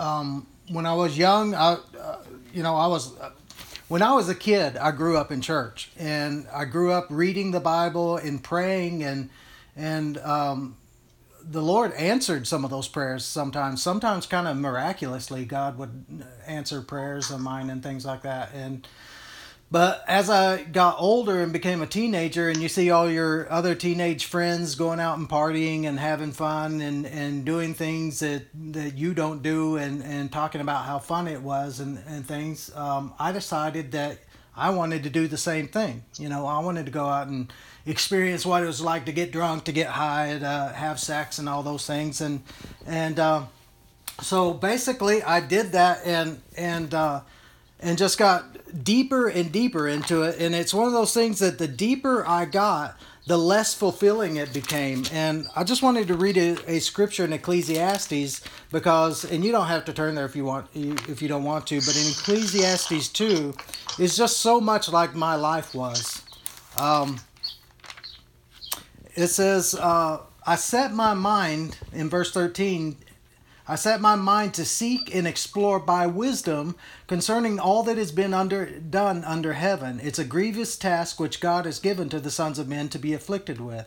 um, when I was young, I, uh, you know, I was uh, when I was a kid, I grew up in church, and I grew up reading the Bible and praying, and and um, the Lord answered some of those prayers sometimes. Sometimes, kind of miraculously, God would answer prayers of mine and things like that, and but as I got older and became a teenager, and you see all your other teenage friends going out and partying and having fun and, and doing things that, that you don't do and, and talking about how fun it was and, and things, um, I decided that I wanted to do the same thing. You know, I wanted to go out and experience what it was like to get drunk, to get high, to have sex, and all those things. And and uh, so basically, I did that and and uh, and just got deeper and deeper into it. And it's one of those things that the deeper I got, the less fulfilling it became. And I just wanted to read a, a, scripture in Ecclesiastes because, and you don't have to turn there if you want, if you don't want to, but in Ecclesiastes 2, it's just so much like my life was. Um, it says, uh, I set my mind, in verse 13, I set my mind to seek and explore by wisdom concerning all that has been under done under heaven. It's a grievous task which God has given to the sons of men to be afflicted with.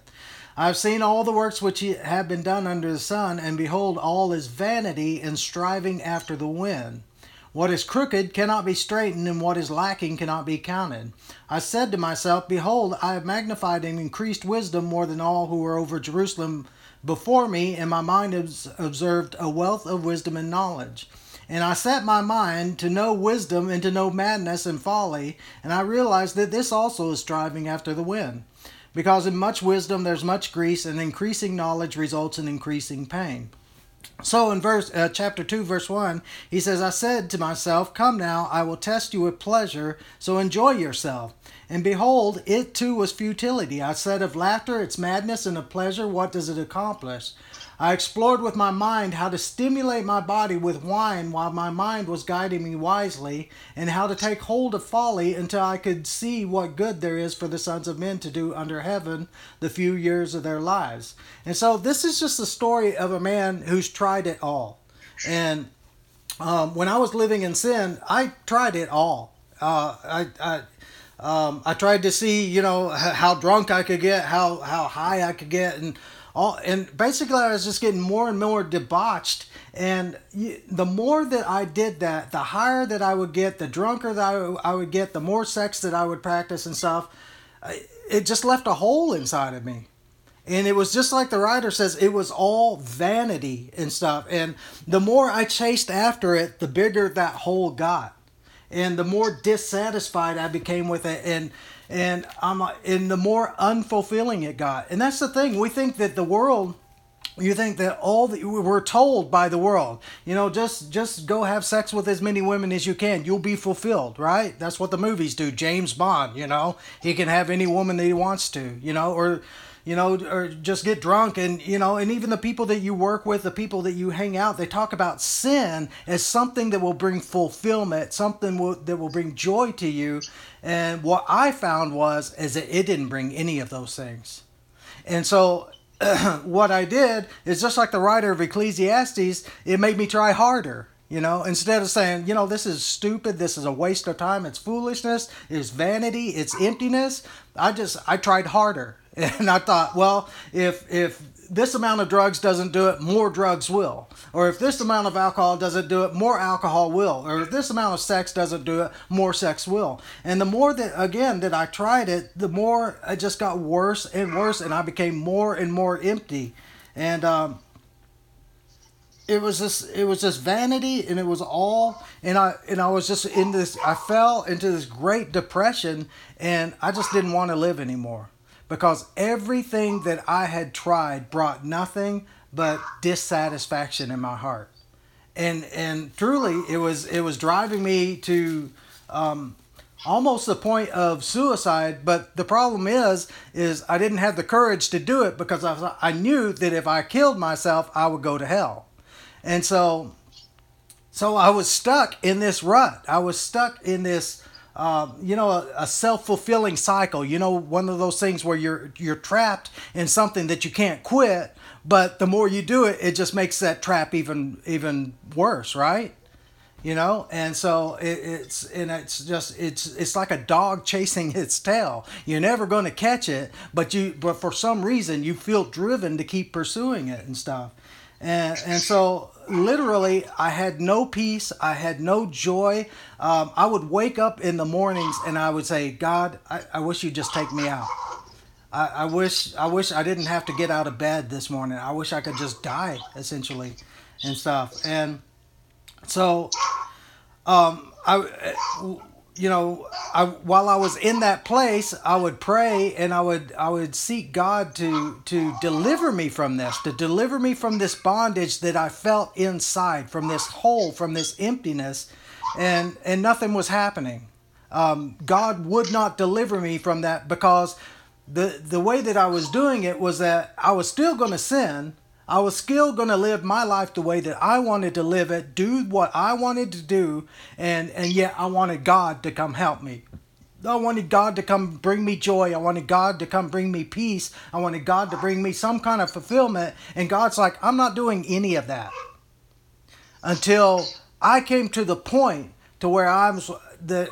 I have seen all the works which have been done under the sun, and behold, all is vanity and striving after the wind. What is crooked cannot be straightened, and what is lacking cannot be counted. I said to myself, Behold, I have magnified and increased wisdom more than all who are over Jerusalem before me, and my mind observed a wealth of wisdom and knowledge. And I set my mind to know wisdom and to know madness and folly, and I realized that this also is striving after the wind. Because in much wisdom there's much grease, and increasing knowledge results in increasing pain. So in verse uh, chapter 2 verse 1 he says I said to myself come now I will test you with pleasure so enjoy yourself and behold, it too was futility. I said of laughter, it's madness, and of pleasure, what does it accomplish? I explored with my mind how to stimulate my body with wine while my mind was guiding me wisely, and how to take hold of folly until I could see what good there is for the sons of men to do under heaven the few years of their lives. And so, this is just the story of a man who's tried it all. And um, when I was living in sin, I tried it all. Uh, I, I um, I tried to see, you know, how drunk I could get, how how high I could get, and all. And basically, I was just getting more and more debauched. And the more that I did that, the higher that I would get, the drunker that I, would get, the more sex that I would practice and stuff. It just left a hole inside of me. And it was just like the writer says, it was all vanity and stuff. And the more I chased after it, the bigger that hole got and the more dissatisfied I became with it, and and I'm and the more unfulfilling it got. And that's the thing. We think that the world you think that all the, we're told by the world you know just just go have sex with as many women as you can. You'll be fulfilled right? That's what the movies do. James bond you know? He can have any woman that he wants to you know? Or you know, or just get drunk. And, you know, and even the people that you work with, the people that you hang out, they talk about sin as something that will bring fulfillment, something will, that will bring joy to you. And what I found was, is that it didn't bring any of those things. And so what I did is just like the writer of Ecclesiastes, it made me try harder. You know, instead of saying, you know, this is stupid, this is a waste of time, it's foolishness, it's vanity, it's emptiness, I just I tried harder. And I thought, well, if if this amount of drugs doesn't do it, more drugs will. Or if this amount of alcohol doesn't do it, more alcohol will. Or if this amount of sex doesn't do it, more sex will. And the more that, again, that I tried it, the more it just got worse and worse, and I became more and more empty. And um, it was just, it was just vanity, and it was all, and I, and I was just in this, I fell into this great depression, and I just didn't want to live anymore because everything that I had tried brought nothing but dissatisfaction in my heart. And and truly it was it was driving me to um, almost the point of suicide. But the problem is is I didn't have the courage to do it because I, I knew that if I killed myself, I would go to hell. And so so I was stuck in this rut. I was stuck in this um, you know, a, a self-fulfilling cycle. You know, one of those things where you're you're trapped in something that you can't quit, but the more you do it, it just makes that trap even even worse, right? You know, and so it, it's and it's just it's it's like a dog chasing its tail. You're never going to catch it, but you but for some reason you feel driven to keep pursuing it and stuff. And and so literally I had no peace, I had no joy. Um, I would wake up in the mornings and I would say, God, I, I wish you'd just take me out. I, I wish I wish I didn't have to get out of bed this morning. I wish I could just die essentially and stuff. And so um, I you know, I while I was in that place, I would pray and I would I would seek God to to deliver me from this, to deliver me from this bondage that I felt inside, from this hole, from this emptiness, and and nothing was happening. Um, God would not deliver me from that because the the way that I was doing it was that I was still going to sin. I was still going to live my life the way that I wanted to live it, do what I wanted to do, and and yet I wanted God to come help me. I wanted God to come bring me joy. I wanted God to come bring me peace. I wanted God to bring me some kind of fulfillment. And God's like, I'm not doing any of that until I came to the point to where I was the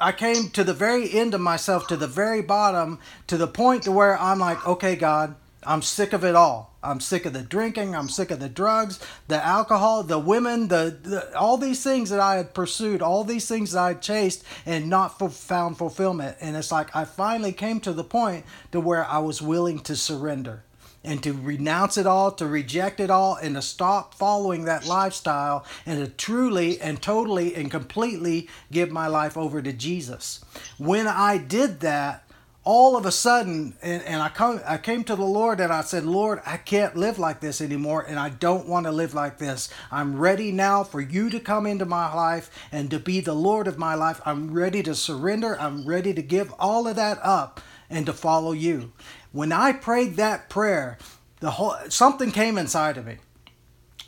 I came to the very end of myself, to the very bottom, to the point to where I'm like, okay, God, I'm sick of it all. I'm sick of the drinking. I'm sick of the drugs, the alcohol, the women, the, the all these things that I had pursued, all these things that I had chased and not found fulfillment. And it's like I finally came to the point to where I was willing to surrender and to renounce it all, to reject it all, and to stop following that lifestyle and to truly and totally and completely give my life over to Jesus. When I did that, all of a sudden, and, and I come, I came to the Lord and I said, Lord, I can't live like this anymore, and I don't want to live like this. I'm ready now for you to come into my life and to be the Lord of my life. I'm ready to surrender. I'm ready to give all of that up and to follow you. When I prayed that prayer, the whole something came inside of me.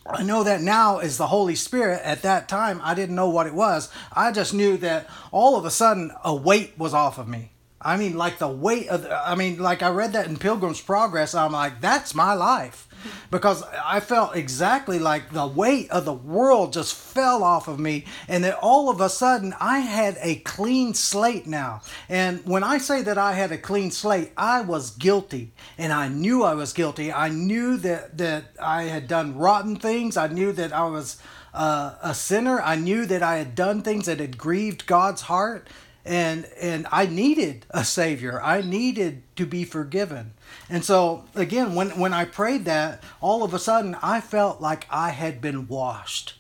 I know that now is the Holy Spirit. At that time, I didn't know what it was. I just knew that all of a sudden a weight was off of me. I mean, like the weight of, I mean, like I read that in Pilgrim's Progress. I'm like, that's my life. Because I felt exactly like the weight of the world just fell off of me. And that all of a sudden I had a clean slate now. And when I say that I had a clean slate, I was guilty. And I knew I was guilty. I knew that, that I had done rotten things. I knew that I was uh, a sinner. I knew that I had done things that had grieved God's heart and and I needed a savior. I needed to be forgiven. And so again, when when I prayed that, all of a sudden I felt like I had been washed.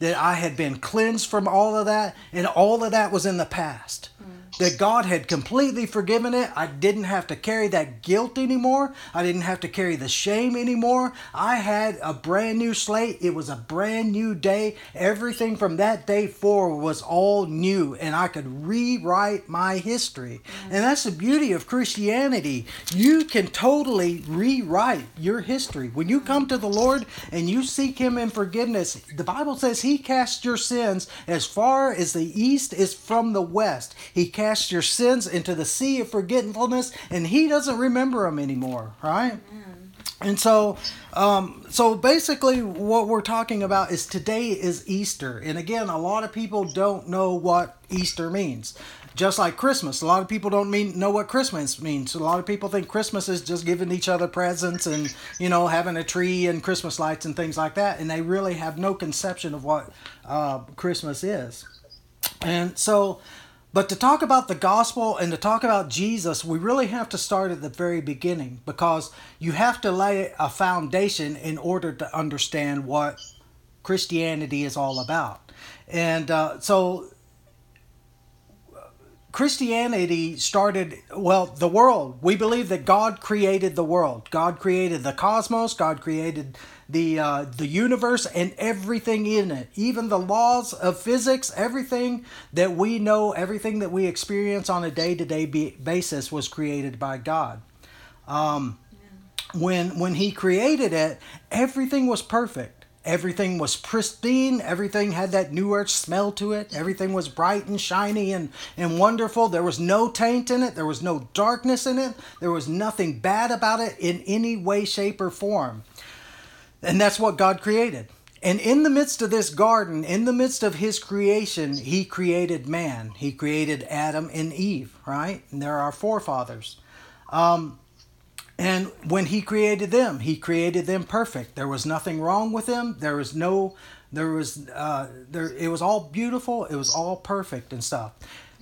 That I had been cleansed from all of that and all of that was in the past. That God had completely forgiven it. I didn't have to carry that guilt anymore. I didn't have to carry the shame anymore. I had a brand new slate. It was a brand new day. Everything from that day forward was all new, and I could rewrite my history. And that's the beauty of Christianity. You can totally rewrite your history. When you come to the Lord and you seek Him in forgiveness, the Bible says He casts your sins as far as the east is from the west. He casts cast your sins into the sea of forgetfulness, and He doesn't remember them anymore, right? And so, um, so basically, what we're talking about is today is Easter, and again, a lot of people don't know what Easter means. Just like Christmas, a lot of people don't mean know what Christmas means. A lot of people think Christmas is just giving each other presents and you know having a tree and Christmas lights and things like that, and they really have no conception of what uh, Christmas is. And so, but to talk about the gospel and to talk about Jesus, we really have to start at the very beginning because you have to lay a foundation in order to understand what Christianity is all about. And uh, so Christianity started, well, the world. We believe that God created the world. God created the cosmos. God created the uh, the universe and everything in it, even the laws of physics, everything that we know, everything that we experience on a day to day basis was created by God. Um, when when He created it, everything was perfect. Everything was pristine. Everything had that new earth smell to it. Everything was bright and shiny and, and wonderful. There was no taint in it. There was no darkness in it. There was nothing bad about it in any way, shape, or form. And that's what God created. And in the midst of this garden, in the midst of his creation, he created man. He created Adam and Eve, right? And they're our forefathers. Um, and when he created them, he created them perfect. There was nothing wrong with them. There was no, there was, uh, there. It was all beautiful. It was all perfect and stuff.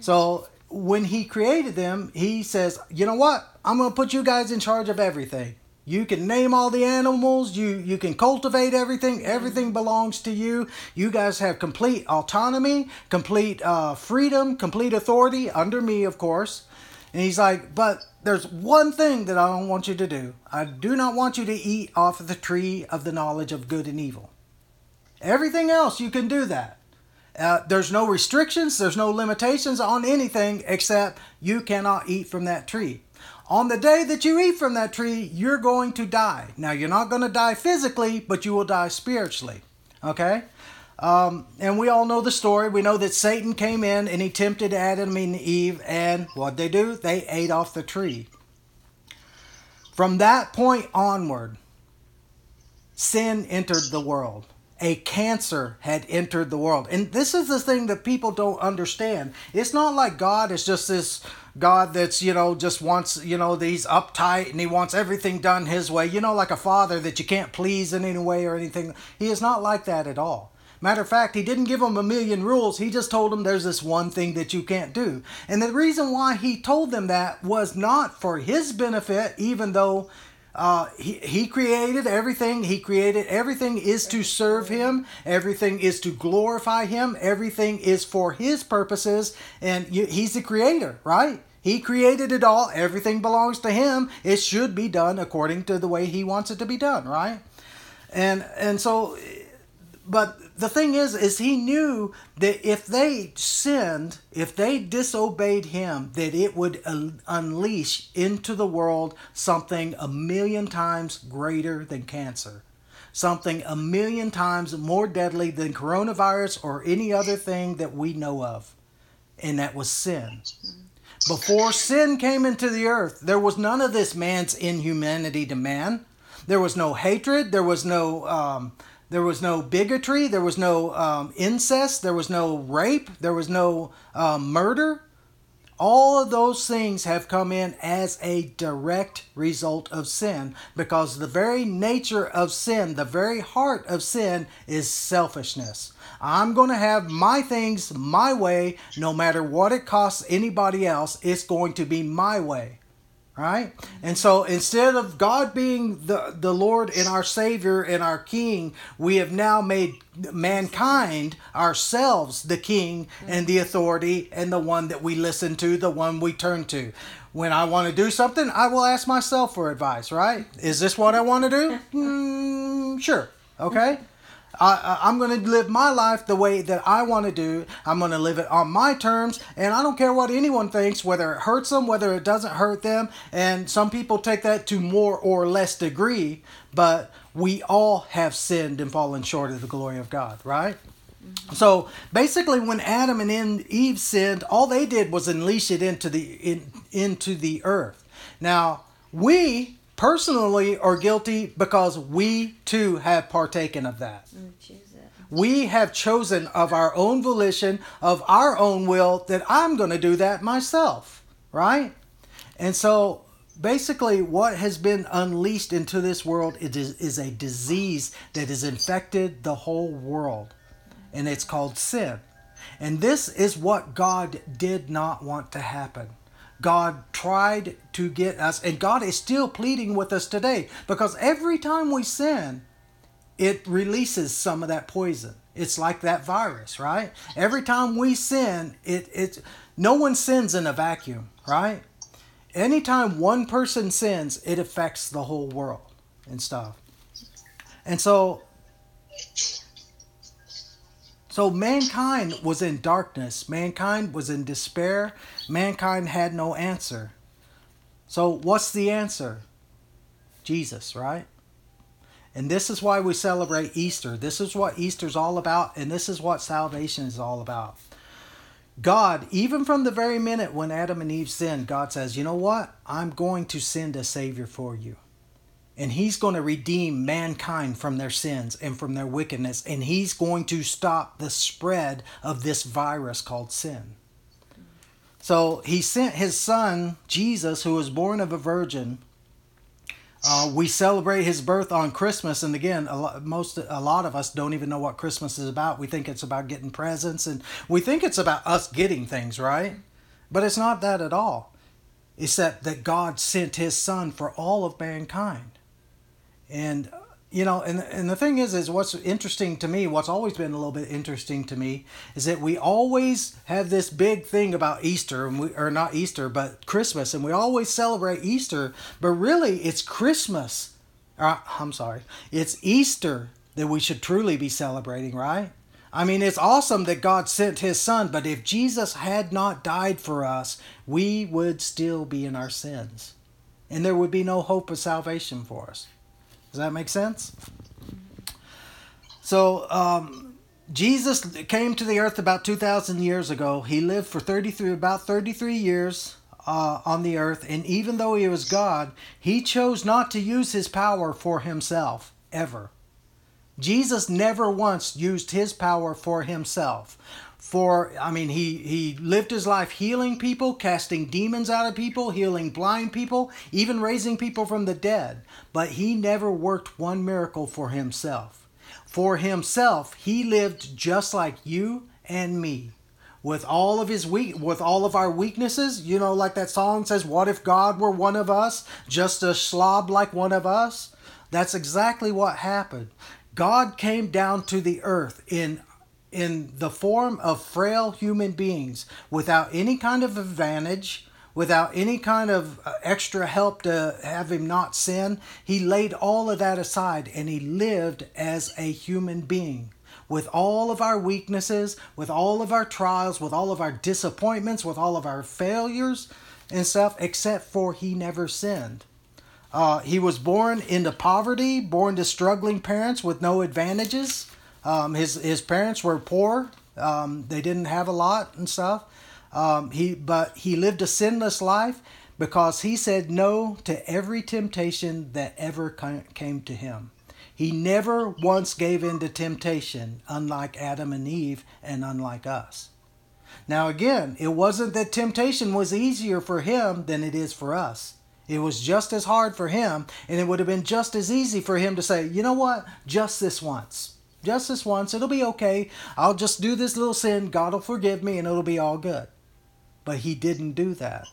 So when he created them, he says, "You know what? I'm to put you guys in charge of everything. You can name all the animals. You you can cultivate everything. Everything belongs to you. You guys have complete autonomy, complete uh, freedom, complete authority under me, of course." And he's like, "But." there's one thing that I don't want you to do. I do not want you to eat off of the tree of the knowledge of good and evil. Everything else, you can do that. Uh, there's no restrictions, there's no limitations on anything except you cannot eat from that tree. On the day that you eat from that tree, you're going to die. Now, you're not going to die physically, but you will die spiritually. Okay? Um, and we all know the story. We know that Satan came in and he tempted Adam and Eve, and what they do? They ate off the tree. From that point onward, sin entered the world. A cancer had entered the world. And this is the thing that people don't understand. It's not like God is just this God that's, you know, just wants, you know, he's uptight and he wants everything done his way. You know, like a father that you can't please in any way or anything. He is not like that at all. Matter of fact, he didn't give them a million rules. He just told them there's this one thing that you can't do. And the reason why he told them that was not for his benefit, even though uh, he, he created everything. He created everything is to serve him. Everything is to glorify him. Everything is for his purposes. And you, he's the creator, right? He created it all. Everything belongs to him. It should be done according to the way he wants it to be done, right? And and so but the thing is is he knew that if they sinned if they disobeyed him that it would unleash into the world something a million times greater than cancer. Something a million times more deadly than coronavirus or any other thing that we know of. And that was sin. Before sin came into the earth there was none of this man's inhumanity to man. There was no hatred. There was no um, there was no bigotry. There was no um, incest. There was no rape. There was no um, murder. All of those things have come in as a direct result of sin because the very nature of sin, the very heart of sin, is selfishness. I'm going to have my things my way, no matter what it costs anybody else, it's going to be my way right? And so instead of god being the the lord and our savior and our king we have now made mankind ourselves the king and the authority and the one that we listen to the one we turn to. When i want to do something i will ask myself for advice right? Is this what i want to do? Mm, sure. Okay I, I'm going to live my life the way that I want to do. I'm going to live it on my terms, and I don't care what anyone thinks, whether it hurts them, whether it doesn't hurt them. And some people take that to more or less degree, but we all have sinned and fallen short of the glory of God, right? Mm-hmm. So basically, when Adam and Eve sinned, all they did was unleash it into the in, into the earth. Now we personally are guilty because we too have partaken of that. Mm, we have chosen of our own volition, of our own will, that I'm going to do that myself, right? And so basically, what has been unleashed into this world is, is a disease that has infected the whole world, and it's called sin. And this is what God did not want to happen. God tried to get us, and God is still pleading with us today because every time we sin, it releases some of that poison. It's like that virus, right? Every time we sin, it it no one sins in a vacuum, right? Anytime one person sins, it affects the whole world and stuff. And so so mankind was in darkness, mankind was in despair, mankind had no answer. So what's the answer? Jesus, right? And this is why we celebrate Easter. This is what Easter's all about, and this is what salvation is all about. God, even from the very minute when Adam and Eve sinned, God says, You know what? I'm going to send a Savior for you. And He's going to redeem mankind from their sins and from their wickedness. And He's going to stop the spread of this virus called sin. So He sent His Son, Jesus, who was born of a virgin uh, we celebrate his birth on Christmas, and again, a lot, most a lot of us don't even know what Christmas is about. We think it's about getting presents, and we think it's about us getting things, right? But it's not that at all. It's that that God sent His Son for all of mankind, and you know and and the thing is is what's interesting to me what's always been a little bit interesting to me is that we always have this big thing about easter and we or not easter but christmas and we always celebrate easter but really it's christmas uh, i'm sorry it's easter that we should truly be celebrating right I mean, it's awesome that God sent his son, but if Jesus had not died for us, we would still be in our sins. And there would be no hope of salvation for us. Does that make sense? So, um, Jesus came to the earth about 2,000 years ago. He lived for 33, about 33 years uh, on the earth, and even though he was God, he chose not to use his power for himself, ever. Jesus never once used his power for himself for i mean he he lived his life healing people casting demons out of people healing blind people even raising people from the dead. But he never worked one miracle for himself. For himself he lived just like you and me. With all of his weak with all of our weaknesses you know like that song says what if god were one of us just a slob like one of us? That's exactly what happened. God came down to the earth in in the form of frail human beings without any kind of advantage, without any kind of uh, extra help to have him not sin. He laid all of that aside and he lived as a human being with all of our weaknesses, with all of our trials, with all of our disappointments, with all of our failures and stuff, except for he never sinned. Uh, he was born into poverty, born to struggling parents with no advantages. Um, his his parents were poor. Um, they didn't have a lot and stuff. Um, he but he lived a sinless life because he said no to every temptation that ever came to him. He never once gave in to temptation, unlike Adam and Eve and unlike us. Now, again, it wasn't that temptation was easier for him than it is for us. It was just as hard for him, and it would have been just as easy for him to say, you know what, just this once just this once. It'll be okay. I'll just do this little sin. God will forgive me and it'll be all good. But he didn't do that.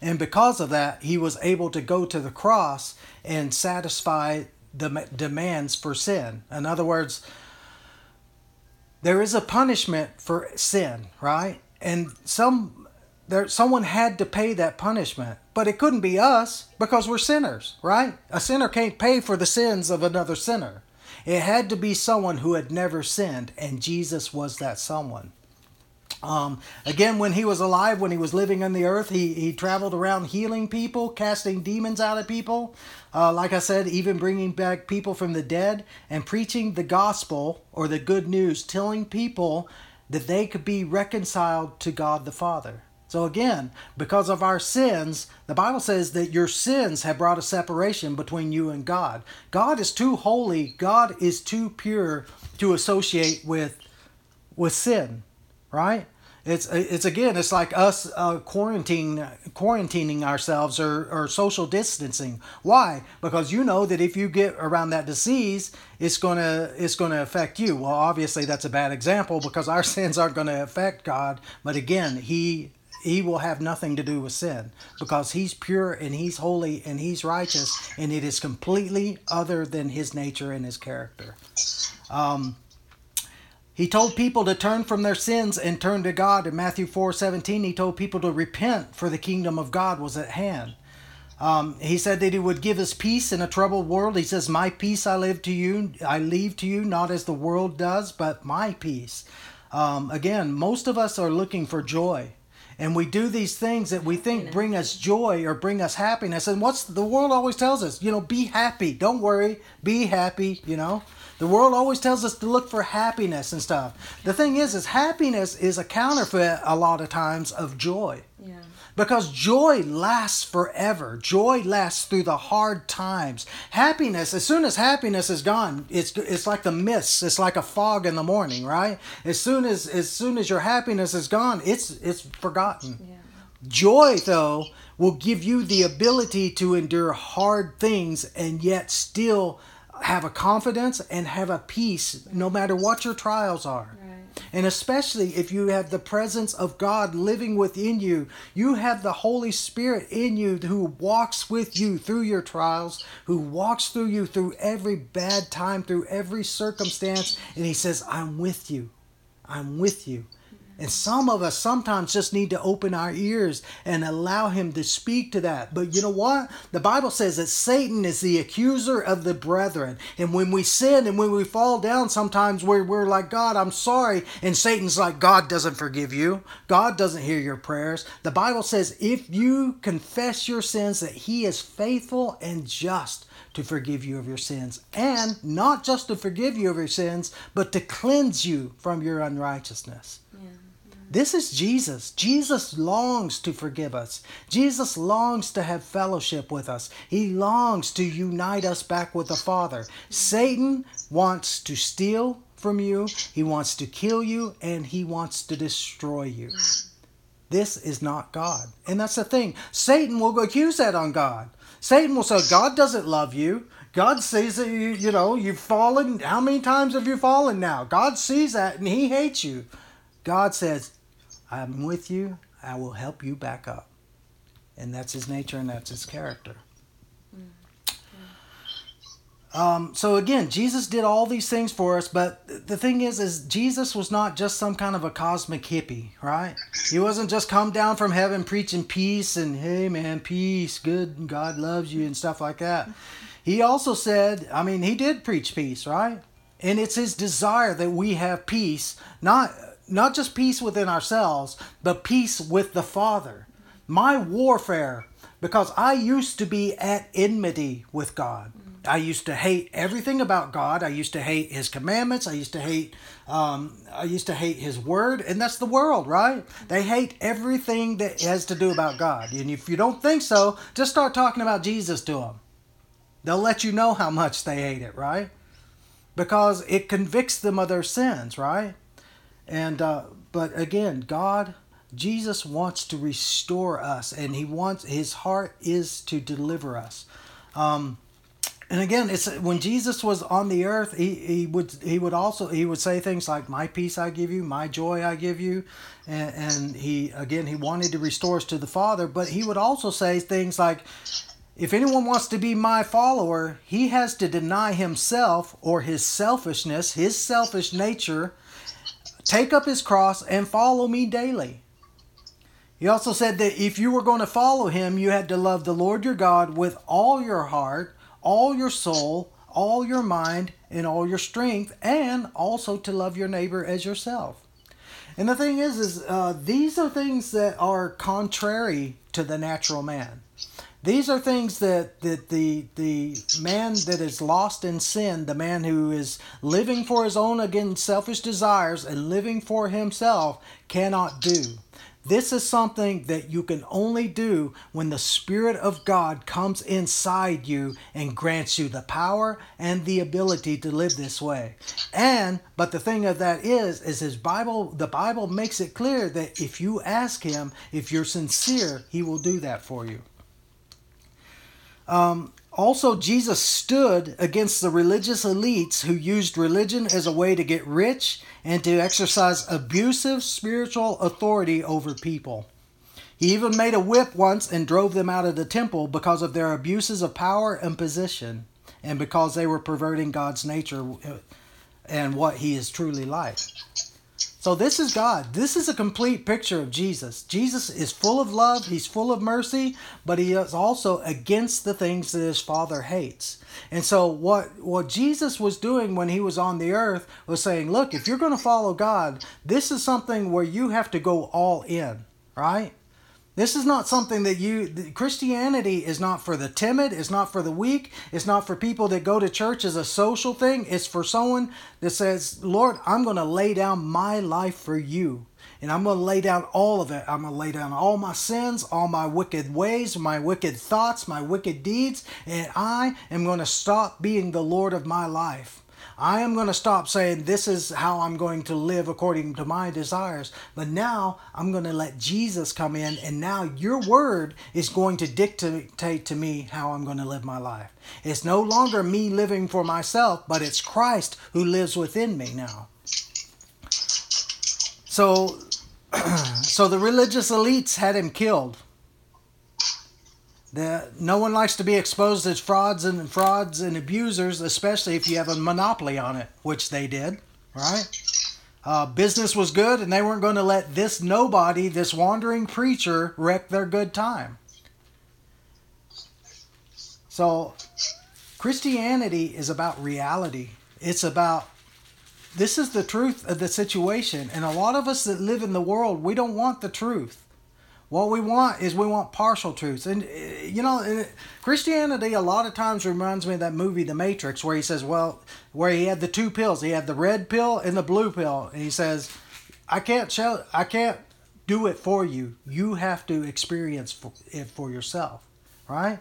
And because of that, he was able to go to the cross and satisfy the demands for sin. In other words, there is a punishment for sin, right? And some there someone had to pay that punishment, but it couldn't be us because we're sinners, right? A sinner can't pay for the sins of another sinner. It had to be someone who had never sinned, and Jesus was that someone. Um, again, when he was alive, when he was living on the earth, he, he traveled around healing people, casting demons out of people. Uh, like I said, even bringing back people from the dead and preaching the gospel or the good news, telling people that they could be reconciled to God the Father. So again, because of our sins, the Bible says that your sins have brought a separation between you and God. God is too holy, God is too pure to associate with with sin, right? It's it's again, it's like us uh, quarantining quarantining ourselves or, or social distancing. Why? Because you know that if you get around that disease, it's gonna it's gonna affect you. Well, obviously that's a bad example because our sins aren't going to affect God. But again, He he will have nothing to do with sin because he's pure and he's holy and he's righteous and it is completely other than his nature and his character. Um, he told people to turn from their sins and turn to God. In Matthew 4 17, he told people to repent, for the kingdom of God was at hand. Um, he said that he would give us peace in a troubled world. He says, My peace I live to you, I leave to you, not as the world does, but my peace. Um, again, most of us are looking for joy. And we do these things that we think bring us joy or bring us happiness. And what's the world always tells us, you know, be happy. Don't worry, be happy, you know. The world always tells us to look for happiness and stuff. The thing is, is happiness is a counterfeit a lot of times of joy. Yeah. Because joy lasts forever. Joy lasts through the hard times. Happiness, as soon as happiness is gone, it's it's like the mist. It's like a fog in the morning, right? As soon as as soon as your happiness is gone, it's it's forgotten. Yeah. Joy, though, will give you the ability to endure hard things and yet still have a confidence and have a peace no matter what your trials are. And especially if you have the presence of God living within you, you have the Holy Spirit in you who walks with you through your trials, who walks through you through every bad time, through every circumstance. And He says, I'm with you. I'm with you. And some of us sometimes just need to open our ears and allow Him to speak to that. But you know what? The Bible says that Satan is the accuser of the brethren. And when we sin and when we fall down, sometimes we're, we're like, God, I'm sorry. And Satan's like, God doesn't forgive you. God doesn't hear your prayers. The Bible says, if you confess your sins, that He is faithful and just to forgive you of your sins. And not just to forgive you of your sins, but to cleanse you from your unrighteousness. Yeah. This is Jesus. Jesus longs to forgive us. Jesus longs to have fellowship with us. He longs to unite us back with the Father. Satan wants to steal from you, he wants to kill you, and he wants to destroy you. This is not God. And that's the thing. Satan will accuse that on God. Satan will say, God doesn't love you. God sees that you, you know, you've fallen. How many times have you fallen now? God sees that and he hates you. God says, I'm with you. I will help you back up. And that's his nature and that's his character. Um, so again, Jesus did all these things for us, but the thing is, is Jesus was not just some kind of a cosmic hippie, right? He wasn't just come down from heaven preaching peace and hey man, peace, good, God loves you and stuff like that. He also said, I mean, he did preach peace, right? And it's his desire that we have peace, not not just peace within ourselves, but peace with the Father. My warfare, because I used to be at enmity with God. I used to hate everything about God. I used to hate His commandments. I used to hate, um, I used to hate His word, and that's the world, right? They hate everything that has to do about God. And if you don't think so, just start talking about Jesus to them. They'll let you know how much they hate it, right? Because it convicts them of their sins, right? And uh, but again, God, Jesus wants to restore us, and He wants His heart is to deliver us. Um, and again, it's when Jesus was on the earth, he, he would he would also he would say things like, "My peace I give you, my joy I give you," and, and he again he wanted to restore us to the Father, but he would also say things like, if anyone wants to be my follower, he has to deny himself or his selfishness, his selfish nature, take up his cross, and follow me daily. He also said that if you were going to follow him, you had to love the Lord your God with all your heart, all your soul, all your mind, and all your strength, and also to love your neighbor as yourself. And the thing is, is uh, these are things that are contrary to the natural man. These are things that, that the the man that is lost in sin, the man who is living for his own again selfish desires and living for himself cannot do. This is something that you can only do when the Spirit of God comes inside you and grants you the power and the ability to live this way. And but the thing of that is, is his Bible the Bible makes it clear that if you ask him, if you're sincere, he will do that for you. Um, also, Jesus stood against the religious elites who used religion as a way to get rich and to exercise abusive spiritual authority over people. He even made a whip once and drove them out of the temple because of their abuses of power and position and because they were perverting God's nature and what He is truly like. So this is God. This is a complete picture of Jesus. Jesus is full of love, he's full of mercy, but he is also against the things that his father hates. And so what what Jesus was doing when he was on the earth was saying, look, if you're going to follow God, this is something where you have to go all in, right? This is not something that you, Christianity is not for the timid, it's not for the weak, it's not for people that go to church as a social thing. It's for someone that says, Lord, I'm going to lay down my life for you. And I'm going to lay down all of it. I'm going to lay down all my sins, all my wicked ways, my wicked thoughts, my wicked deeds, and I am going to stop being the Lord of my life. I am going to stop saying this is how I'm going to live according to my desires. But now I'm going to let Jesus come in, and now your word is going to dictate to me how I'm going to live my life. It's no longer me living for myself, but it's Christ who lives within me now. So, so the religious elites had him killed. The, no one likes to be exposed as frauds and frauds and abusers, especially if you have a monopoly on it, which they did, right? Uh, business was good, and they weren't going to let this nobody, this wandering preacher, wreck their good time. So, Christianity is about reality. It's about this is the truth of the situation, and a lot of us that live in the world, we don't want the truth. What we want is we want partial truths. And, eh, you know, Christianity a lot of times reminds me of that movie, The Matrix, where he says, well, where he had the two pills. He had the red pill and the blue pill. And he says, I can't show, I can't do it for you. You have to experience it for yourself, right?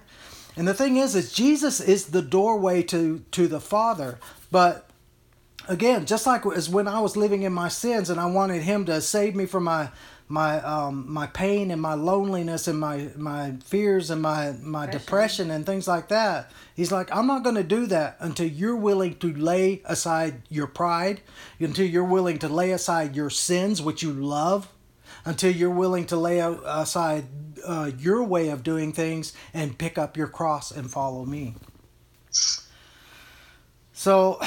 And the thing is, is Jesus is the doorway to, to the Father. But again, just like as when I was living in my sins and I wanted him to save me from my my um, my pain and my loneliness and my my fears and my my depression. depression and things like that. He's like, I'm not going to do that until you're willing to lay aside your pride, until you're willing to lay aside your sins, which you love, until you're willing to lay aside uh, your way of doing things and pick up your cross and follow me. So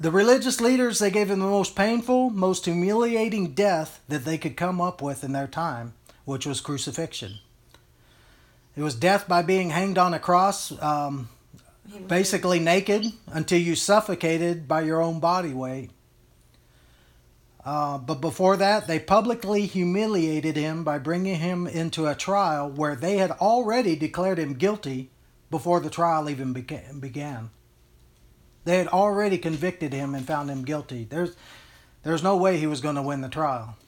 the religious leaders, they gave him the most painful, most humiliating death that they could come up with in their time, which was crucifixion. It was death by being hanged on a cross, um, basically naked, until you suffocated by your own body weight. Uh, but before that, they publicly humiliated him by bringing him into a trial where they had already declared him guilty before the trial even began. They had already convicted him and found him guilty. There's, there's no way he was going to win the trial.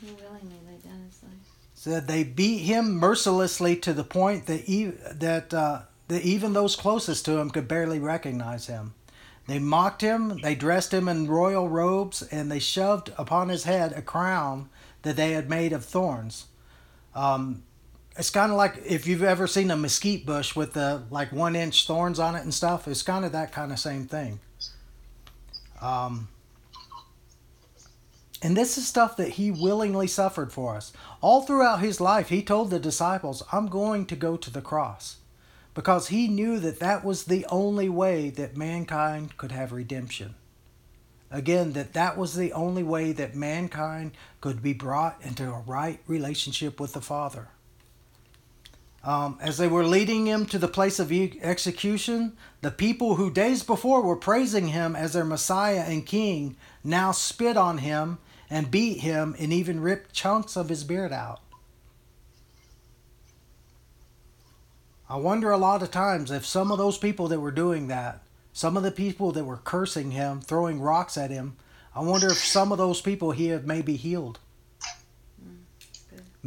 He willingly laid down his life. Said they beat him mercilessly to the point that, e- that, uh, that even those closest to him could barely recognize him. They mocked him, they dressed him in royal robes, and they shoved upon his head a crown that they had made of thorns. Um, it's kind of like if you've ever seen a mesquite bush with the like one inch thorns on it and stuff. It's kind of that kind of same thing. Um, and this is stuff that he willingly suffered for us. All throughout his life, he told the disciples, I'm going to go to the cross. Because he knew that that was the only way that mankind could have redemption. Again, that that was the only way that mankind could be brought into a right relationship with the Father. Um, as they were leading him to the place of execution, the people who days before were praising him as their Messiah and King now spit on him and beat him and even ripped chunks of his beard out. I wonder a lot of times if some of those people that were doing that, some of the people that were cursing him, throwing rocks at him, I wonder if some of those people he had maybe healed.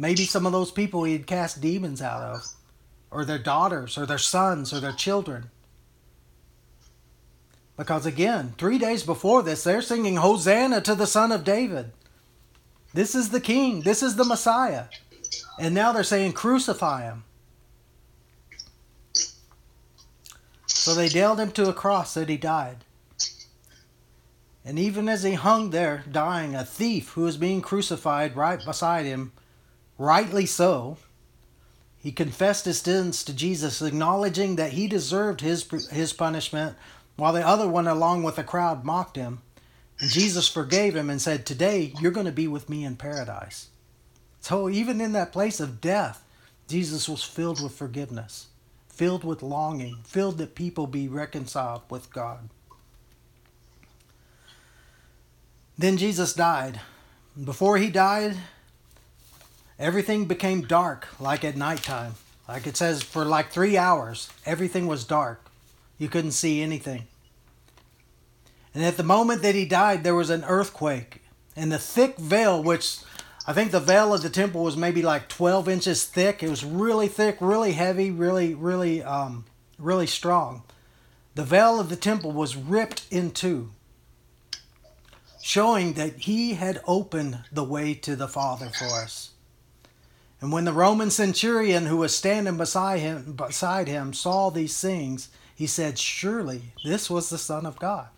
Maybe some of those people he'd cast demons out of, or their daughters, or their sons, or their children. Because again, three days before this, they're singing Hosanna to the Son of David. This is the King, this is the Messiah. And now they're saying, Crucify him. So they nailed him to a cross that he died. And even as he hung there, dying, a thief who was being crucified right beside him rightly so, he confessed his sins to Jesus, acknowledging that he deserved his, his punishment, while the other one, along with the crowd, mocked him. And Jesus forgave him and said, Today you're going to be with me in paradise. So even in that place of death, Jesus was filled with forgiveness, filled with longing, filled that people be reconciled with God. Then Jesus died Before he died, everything became dark, like at nighttime. Like it says, for like three hours, everything was dark. You couldn't see anything. And at the moment that he died, there was an earthquake. And the thick veil, which I think the veil of the temple was maybe like 12 inches thick. It was really thick, really heavy, really, really, um, really strong. The veil of the temple was ripped in two, showing that he had opened the way to the Father for us. And when the Roman centurion who was standing beside him, beside him saw these things, he said, Surely this was the Son of God.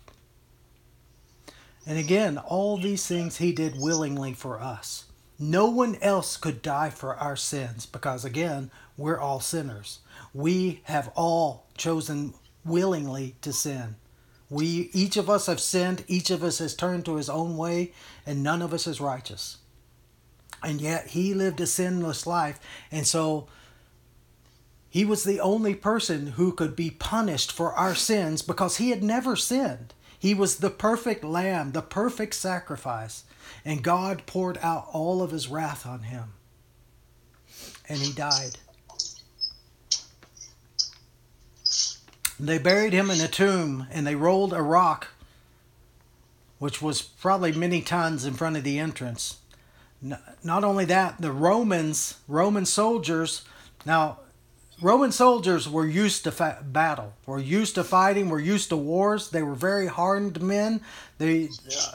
And again, all these things he did willingly for us. No one else could die for our sins because, again, we're all sinners. We have all chosen willingly to sin. We, each of us have sinned, each of us has turned to his own way, and none of us is righteous and yet he lived a sinless life. And so he was the only person who could be punished for our sins because he had never sinned. He was the perfect lamb, the perfect sacrifice. And God poured out all of his wrath on him. And he died. They buried him in a tomb and they rolled a rock, which was probably many tons in front of the entrance not only that, the Romans, Roman soldiers, now Roman soldiers were used to fa- battle, were used to fighting, were used to wars. They were very hardened men. They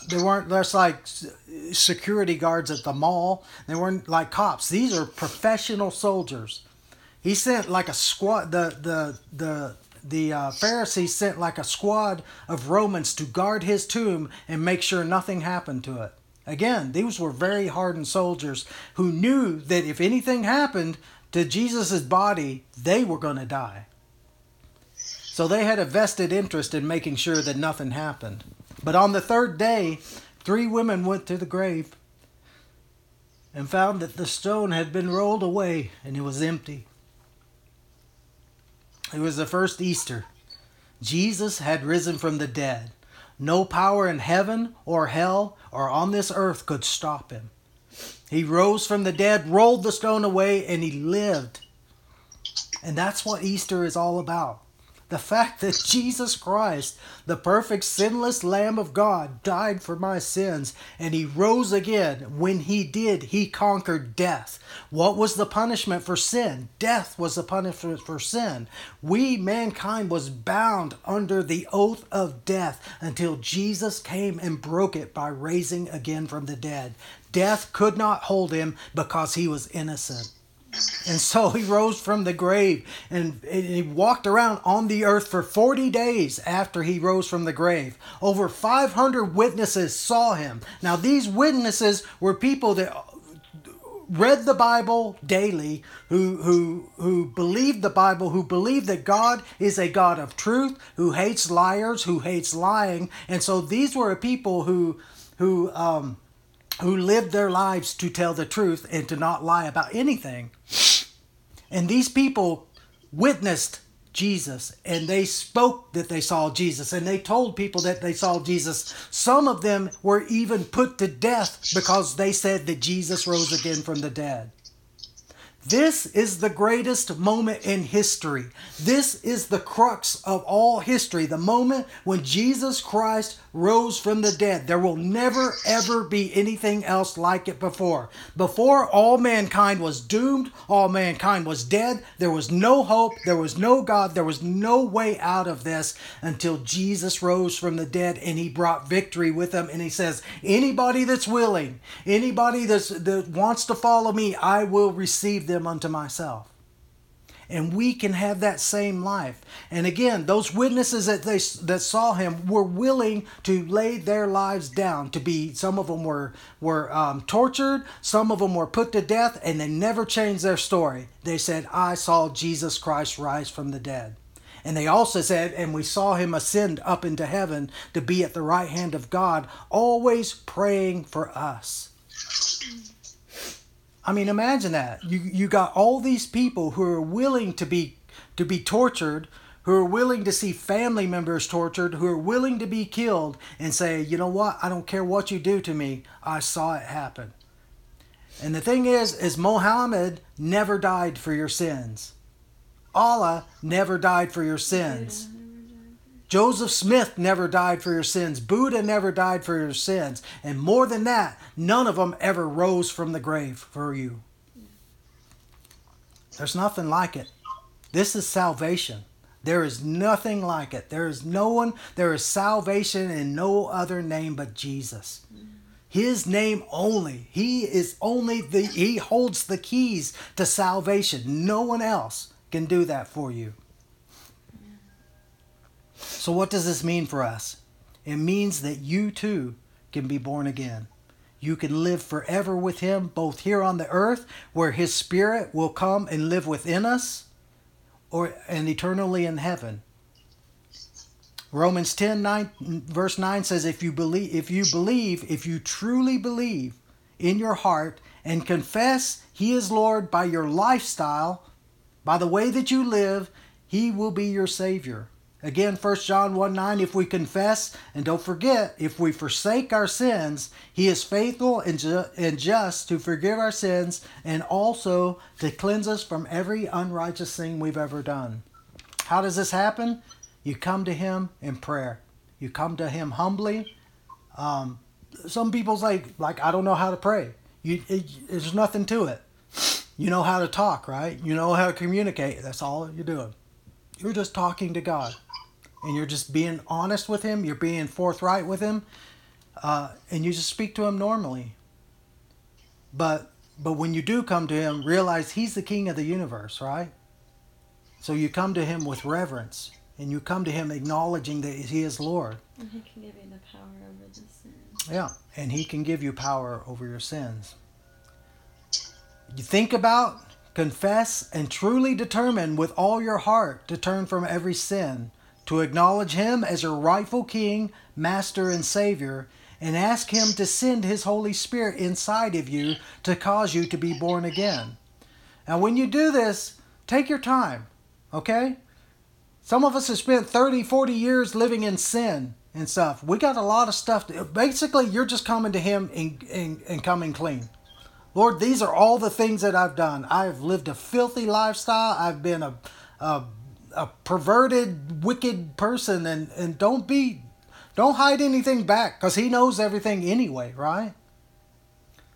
they weren't just like security guards at the mall. They weren't like cops. These are professional soldiers. He sent like a squad. The the the the uh, Pharisees sent like a squad of Romans to guard his tomb and make sure nothing happened to it. Again, these were very hardened soldiers who knew that if anything happened to Jesus' body, they were going to die. So they had a vested interest in making sure that nothing happened. But on the third day, three women went to the grave and found that the stone had been rolled away and it was empty. It was the first Easter. Jesus had risen from the dead. No power in heaven or hell or on this earth could stop him. He rose from the dead, rolled the stone away, and he lived. And that's what Easter is all about. The fact that Jesus Christ, the perfect sinless Lamb of God, died for my sins and he rose again. When he did, he conquered death. What was the punishment for sin? Death was the punishment for sin. We, mankind, was bound under the oath of death until Jesus came and broke it by raising again from the dead. Death could not hold him because he was innocent. And so he rose from the grave and and, he walked around on the earth for 40 days after he rose from the grave. Over 500 witnesses saw him. Now, these witnesses were people that read the Bible daily, who who who believed the Bible, who believed that God is a God of truth, who hates liars, who hates lying, and so these were people who who um, who lived their lives to tell the truth and to not lie about anything. And these people witnessed Jesus and they spoke that they saw Jesus and they told people that they saw Jesus. Some of them were even put to death because they said that Jesus rose again from the dead. This is the greatest moment in history. This is the crux of all history. The moment when Jesus Christ rose from the dead. There will never, ever be anything else like it before. Before, all mankind was doomed, all mankind was dead. There was no hope, there was no God, there was no way out of this until Jesus rose from the dead and he brought victory with him. And he says, Anybody that's willing, anybody that's, that wants to follow me, I will receive them unto myself and we can have that same life. And again, those witnesses that they that saw him were willing to lay their lives down to be. Some of them were were um, tortured, some of them were put to death, and they never changed their story. They said, "I saw Jesus Christ rise from the dead." And they also said, and we saw him ascend up into heaven to be at the right hand of God, always praying for us. I mean, imagine that. You you got all these people who are willing to be to be tortured, who are willing to see family members tortured, who are willing to be killed, and say, you know what? I don't care what you do to me. I saw it happen. And the thing is, is Mohammed never died for your sins. Allah never died for your sins. Joseph Smith never died for your sins. Buddha never died for your sins. And more than that, none of them ever rose from the grave for you. There's nothing like it. This is salvation. There is nothing like it. There is no one, there is salvation in no other name but Jesus. His name only. He is only the he holds the keys to salvation. No one else can do that for you. So what does this mean for us? It means that you too can be born again. You can live forever with him both here on the earth where his spirit will come and live within us or and eternally in heaven. Romans 10 9, verse 9 says if you believe if you believe if you truly believe in your heart and confess he is Lord by your lifestyle by the way that you live he will be your savior. Again, 1 John 1 9, if we confess, and don't forget, if we forsake our sins, he is faithful and, ju- and just to forgive our sins and also to cleanse us from every unrighteous thing we've ever done. How does this happen? You come to him in prayer. You come to him humbly. Um, some people's like, like I don't know how to pray. You, it, there's nothing to it. You know how to talk, right? You know how to communicate. That's all you're doing. You're just talking to God and you're just being honest with him, you're being forthright with him, uh, and you just speak to him normally. But but when you do come to him, realize he's the king of the universe, right? So you come to him with reverence, and you come to him acknowledging that he is Lord. And he can give you the power over the sin. Yeah, and he can give you power over your sins. You think about, confess, and truly determine with all your heart to turn from every sin to acknowledge Him as your rightful King, Master, and Savior, and ask Him to send His Holy Spirit inside of you to cause you to be born again. Now, when you do this, take your time, okay? Some of us have spent 30, 40 years living in sin and stuff. We got a lot of stuff. To, basically, you're just coming to Him and, and, and coming clean. Lord, these are all the things that I've done. I've lived a filthy lifestyle. I've been a, a a perverted, wicked person, and and don't be, don't hide anything back, because he knows everything anyway, right?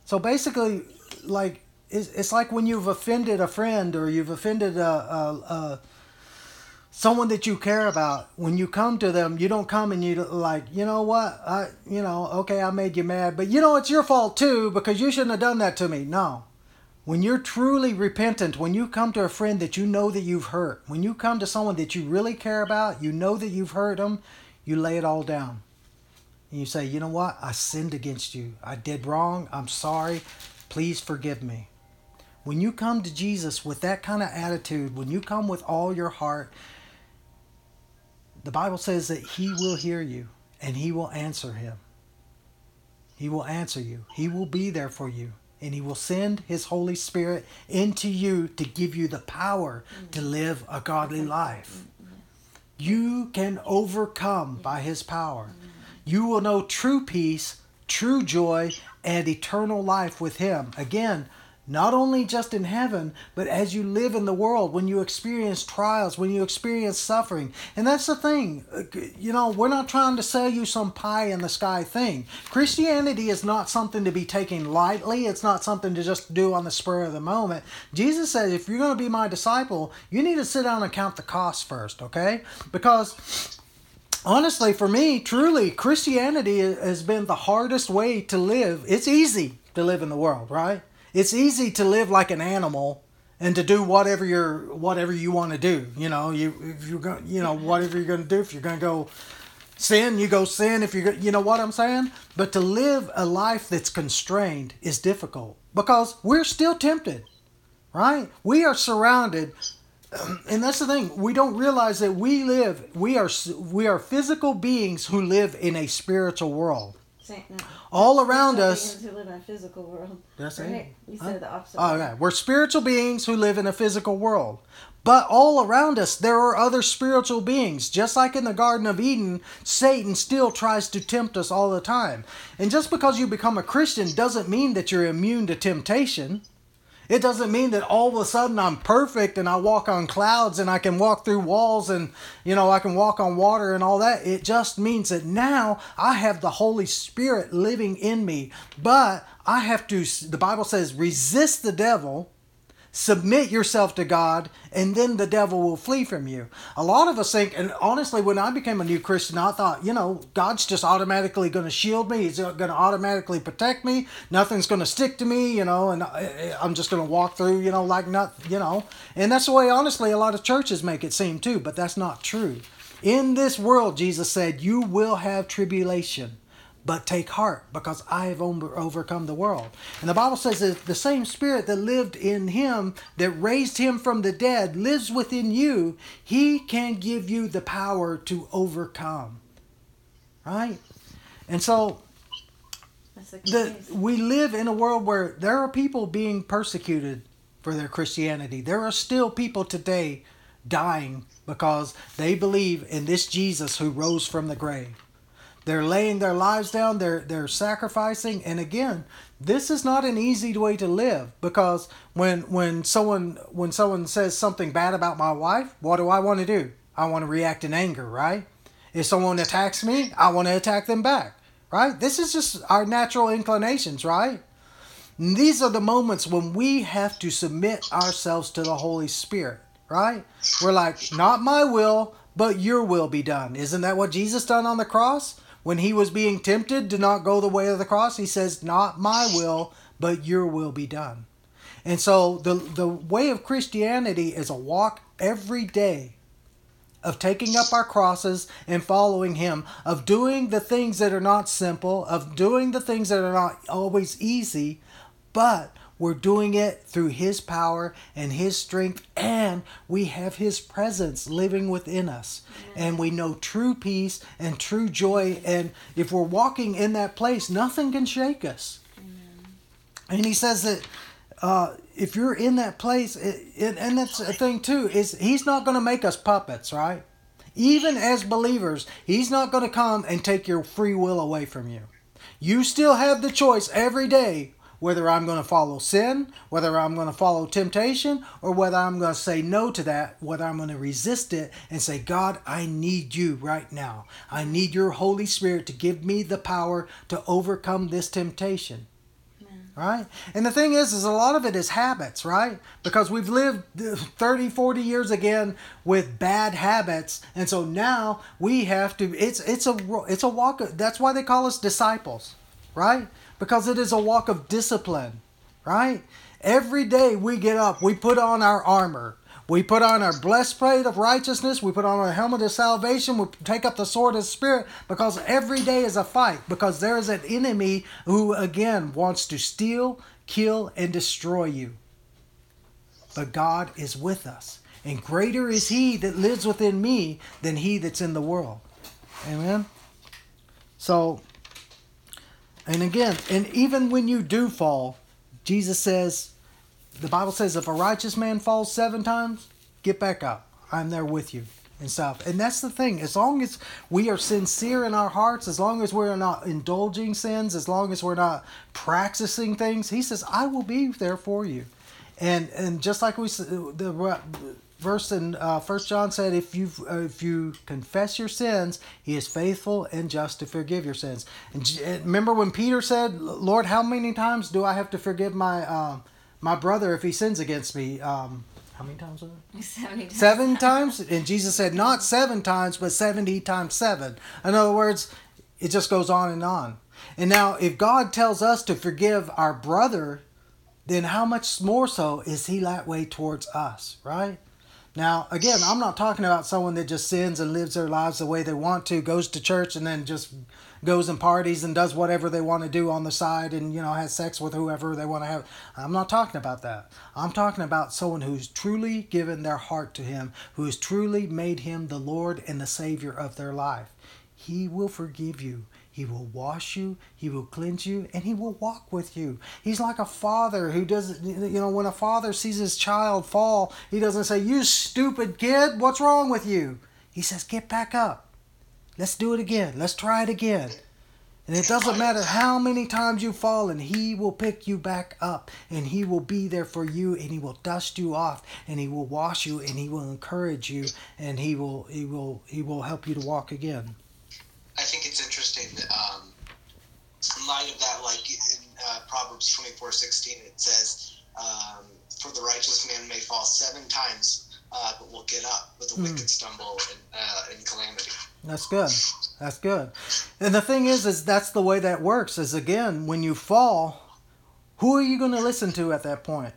So basically, like it's, it's like when you've offended a friend or you've offended a, a, a someone that you care about. When you come to them you don't come and you like you know what? I you know okay i made you mad but you know it's your fault too because you shouldn't have done that to me. No when you're truly repentant, when you come to a friend that you know that you've hurt, when you come to someone that you really care about, you know that you've hurt them, you lay it all down. And you say, you know what? I sinned against you. I did wrong. I'm sorry. Please forgive me. When you come to Jesus with that kind of attitude, when you come with all your heart, the Bible says that He will hear you and He will answer him. He will answer you. He will be there for you and he will send his holy spirit into you to give you the power to mm-hmm. live a godly mm-hmm. life. Mm-hmm. You can overcome by his power. You will know true peace true joy and eternal life with him. Again not only just in heaven, but as you live in the world, when you experience trials, when you experience suffering. And that's the thing, you know, we're not trying to sell you some pie in the sky thing. Christianity is not something to be taken lightly, it's not something to just do on the spur of the moment. Jesus says, if you're going to be my disciple, you need to sit down and count the costs first, okay? Because honestly, for me, truly, Christianity has been the hardest way to live. It's easy to live in the world, right? It's easy to live like an animal and to do whatever you're whatever you want to do. You know, you if you're going, you know, whatever you're going to do. If you're going to go sin, you go sin. If you're, you know what I'm saying. But to live a life that's constrained is difficult because we're still tempted, right? We are surrounded. And that's the thing. We don't realize that we live. We are we are physical beings who live in a spiritual world. Saying, no, All around us. who live in a physical world. Right? You Huh? the opposite. Oh, okay. We're spiritual beings who live in a physical world. But all around us, there are other spiritual beings. Just like in the Garden of Eden, Satan still tries to tempt us all the time. And just because you become a Christian doesn't mean that you're immune to temptation. It doesn't mean that all of a sudden I'm perfect and I walk on clouds and I can walk through walls and, you know, I can walk on water and all that. It just means that now I have the Holy Spirit living in me. But I have to, the Bible says, resist the devil submit yourself to God, and then the devil will flee from you. A lot of us think, and honestly, when I became a new Christian, I thought, you know, God's just automatically going to shield me. He's going to automatically protect me. Nothing's going to stick to me, you know, and I'm just going to walk through, you know, like nothing, you know. And that's the way, honestly, a lot of churches make it seem too, but that's not true. In this world, Jesus said, you will have tribulation. But take heart, because I have over- overcome the world. And the Bible says that the same Spirit that lived in him, that raised him from the dead, lives within you. He can give you the power to overcome. Right? And so the the, we live in a world where there are people being persecuted for their Christianity. There are still people today dying because they believe in this Jesus who rose from the grave. They're laying their lives down, they're they're sacrificing, and again, this is not an easy way to live because when when someone when someone says something bad about my wife, what do I want to do? I want to react in anger, right? If someone attacks me, I want to attack them back, right? This is just our natural inclinations, right? And these are the moments when we have to submit ourselves to the Holy Spirit, right? We're like, not my will, but your will be done. Isn't that what Jesus done on the cross? When he was being tempted to not go the way of the cross, he says, Not my will, but your will be done. And so the the way of Christianity is a walk every day of taking up our crosses and following him, of doing the things that are not simple, of doing the things that are not always easy, but we're doing it through his power and his strength, and we have his presence living within us. And we know true peace and true joy. And if we're walking in that place, nothing can shake us. And he says that uh, if you're in that place, it, it, and that's a thing too, is he's not going to make us puppets, right? Even as believers, he's not going to come and take your free will away from you. You still have the choice every day whether I'm going to follow sin, whether I'm going to follow temptation, or whether I'm going to say no to that, whether I'm going to resist it and say, God, I need you right now. I need your Holy Spirit to give me the power to overcome this temptation. Right? And the thing is is a lot of it is habits right? Because we've lived 30 40 years again with bad habits and so now we have to it's it's a it's a walk that's why they call us disciples right because it is a walk of discipline right every day we get up we put on our armor we put on our breastplate of righteousness. We put on our helmet of salvation. We take up the sword of the Spirit because every day is a fight. Because there is an enemy who, again, wants to steal, kill, and destroy you. But God is with us. And greater is He that lives within me than He that's in the world. Amen? So, and again, and even when you do fall, Jesus says, the Bible says if a righteous man falls seven times, get back up. I'm there with you and stuff. And that's the thing. As long as we are sincere in our hearts, as long as we're not indulging sins, as long as we're not practicing things, he says, I will be there for you. And and just like we the verse in uh, First John said, if you uh, if you confess your sins, He is faithful and just to forgive your sins. And remember when Peter said, "Lord, how many times do I have to forgive my um, my brother if he sins against me?" Um, how many times was it? 70 times. Seven times? And Jesus said, not seven times, but 70 times seven. In other words, it just goes on and on. And now, if God tells us to forgive our brother, then how much more so is he that way towards us, right? Now, again, I'm not talking about someone that just sins and lives their lives the way they want to, goes to church and then just goes and parties and does whatever they want to do on the side and, you know, has sex with whoever they want to have. I'm not talking about that. I'm talking about someone who's truly given their heart to Him, who has truly made Him the Lord and the Savior of their life. He will forgive you. He will wash you, He will cleanse you, and He will walk with you. He's like a father who doesn't, you know, when a father sees his child fall, he doesn't say, You stupid kid, what's wrong with you? He says, Get back up. Let's do it again. Let's try it again. And it doesn't matter how many times you fall, and He will pick you back up, and He will be there for you, and He will dust you off, and He will wash you, and He will encourage you, and He will He will He will help you to walk again. I think it's interesting. Um, in light of that, like in uh, Proverbs twenty four sixteen, it says, um, "For the righteous man may fall seven times, uh, but will get up, but the Hmm. wicked stumble in, uh, in calamity." That's good. That's good. And the thing is, is that's the way that works. Is again, when you fall, who are you going to listen to at that point?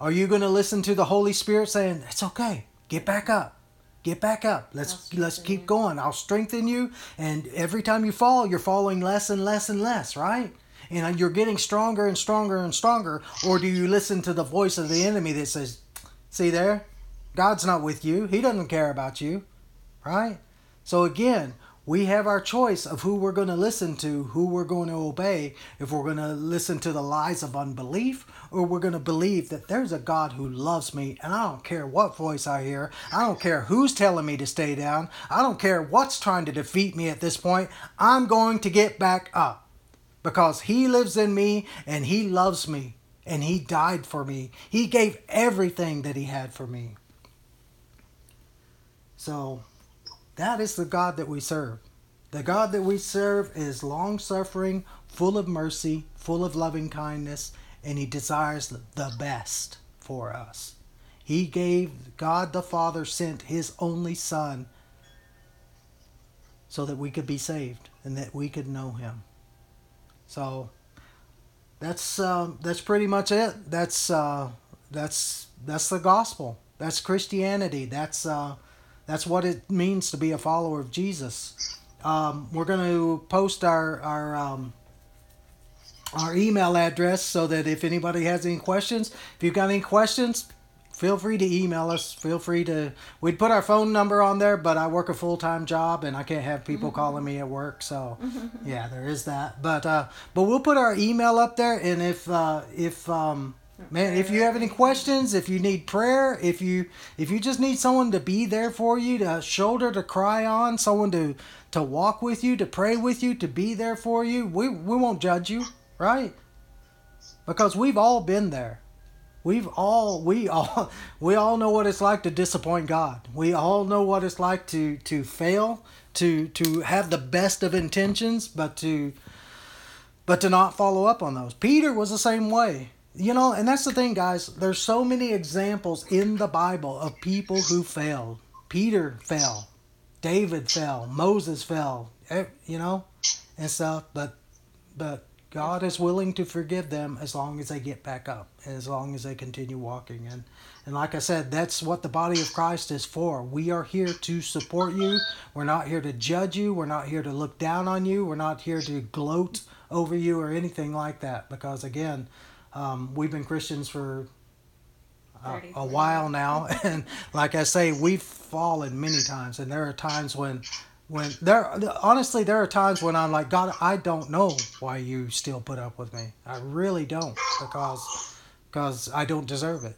Are you going to listen to the Holy Spirit saying, "It's okay, get back up, get back up. Let's I'll let's keep you." going. I'll strengthen you." And every time you fall, you're falling less and less and less, right? And uh, you're getting stronger and stronger and stronger. Or do you listen to the voice of the enemy that says, "See there, God's not with you. He doesn't care about you," right? So again, we have our choice of who we're going to listen to, who we're going to obey, if we're going to listen to the lies of unbelief or we're going to believe that there's a God who loves me and I don't care what voice I hear. I don't care who's telling me to stay down. I don't care what's trying to defeat me at this point. I'm going to get back up because he lives in me and he loves me and he died for me. He gave everything that he had for me. So that is the God that we serve. The God that we serve is long suffering, full of mercy, full of loving kindness, and He desires the best for us. He gave, God the Father sent His only Son so that we could be saved and that we could know Him. So that's um, that's pretty much it. That's uh, that's that's the gospel. That's Christianity. That's uh, that's what it means to be a follower of Jesus. Um, we're going to post our our um, our email address so that if anybody has any questions, if you've got any questions, feel free to email us. Feel free to. We'd put our phone number on there, but I work a full time job and I can't have people calling me at work. So yeah, there is that. But uh, but we'll put our email up there, and if uh, if um, man, if you have any questions, if you need prayer, if you if you just need someone to be there for you, to uh, shoulder to cry on, someone to to walk with you, to pray with you, to be there for you, we we won't judge you, right? Because we've all been there. We've all we all we all know what it's like to disappoint God. We all know what it's like to to fail, to to have the best of intentions, but to but to not follow up on those. Peter was the same way. You know, and that's the thing, guys. There's so many examples in the Bible of people who failed. Peter fell, David fell, Moses fell, eh, you know, and stuff. But but God is willing to forgive them as long as they get back up and as long as they continue walking. And and like I said, that's what the body of Christ is for. We are here to support you. We're not here to judge you. We're not here to look down on you. We're not here to gloat over you or anything like that. Because again, um, we've been Christians for a, a while now, and like I say, we've fallen many times, and there are times when, when there honestly there are times when I'm like, God, I don't know why you still put up with me. I really don't, because because I don't deserve it.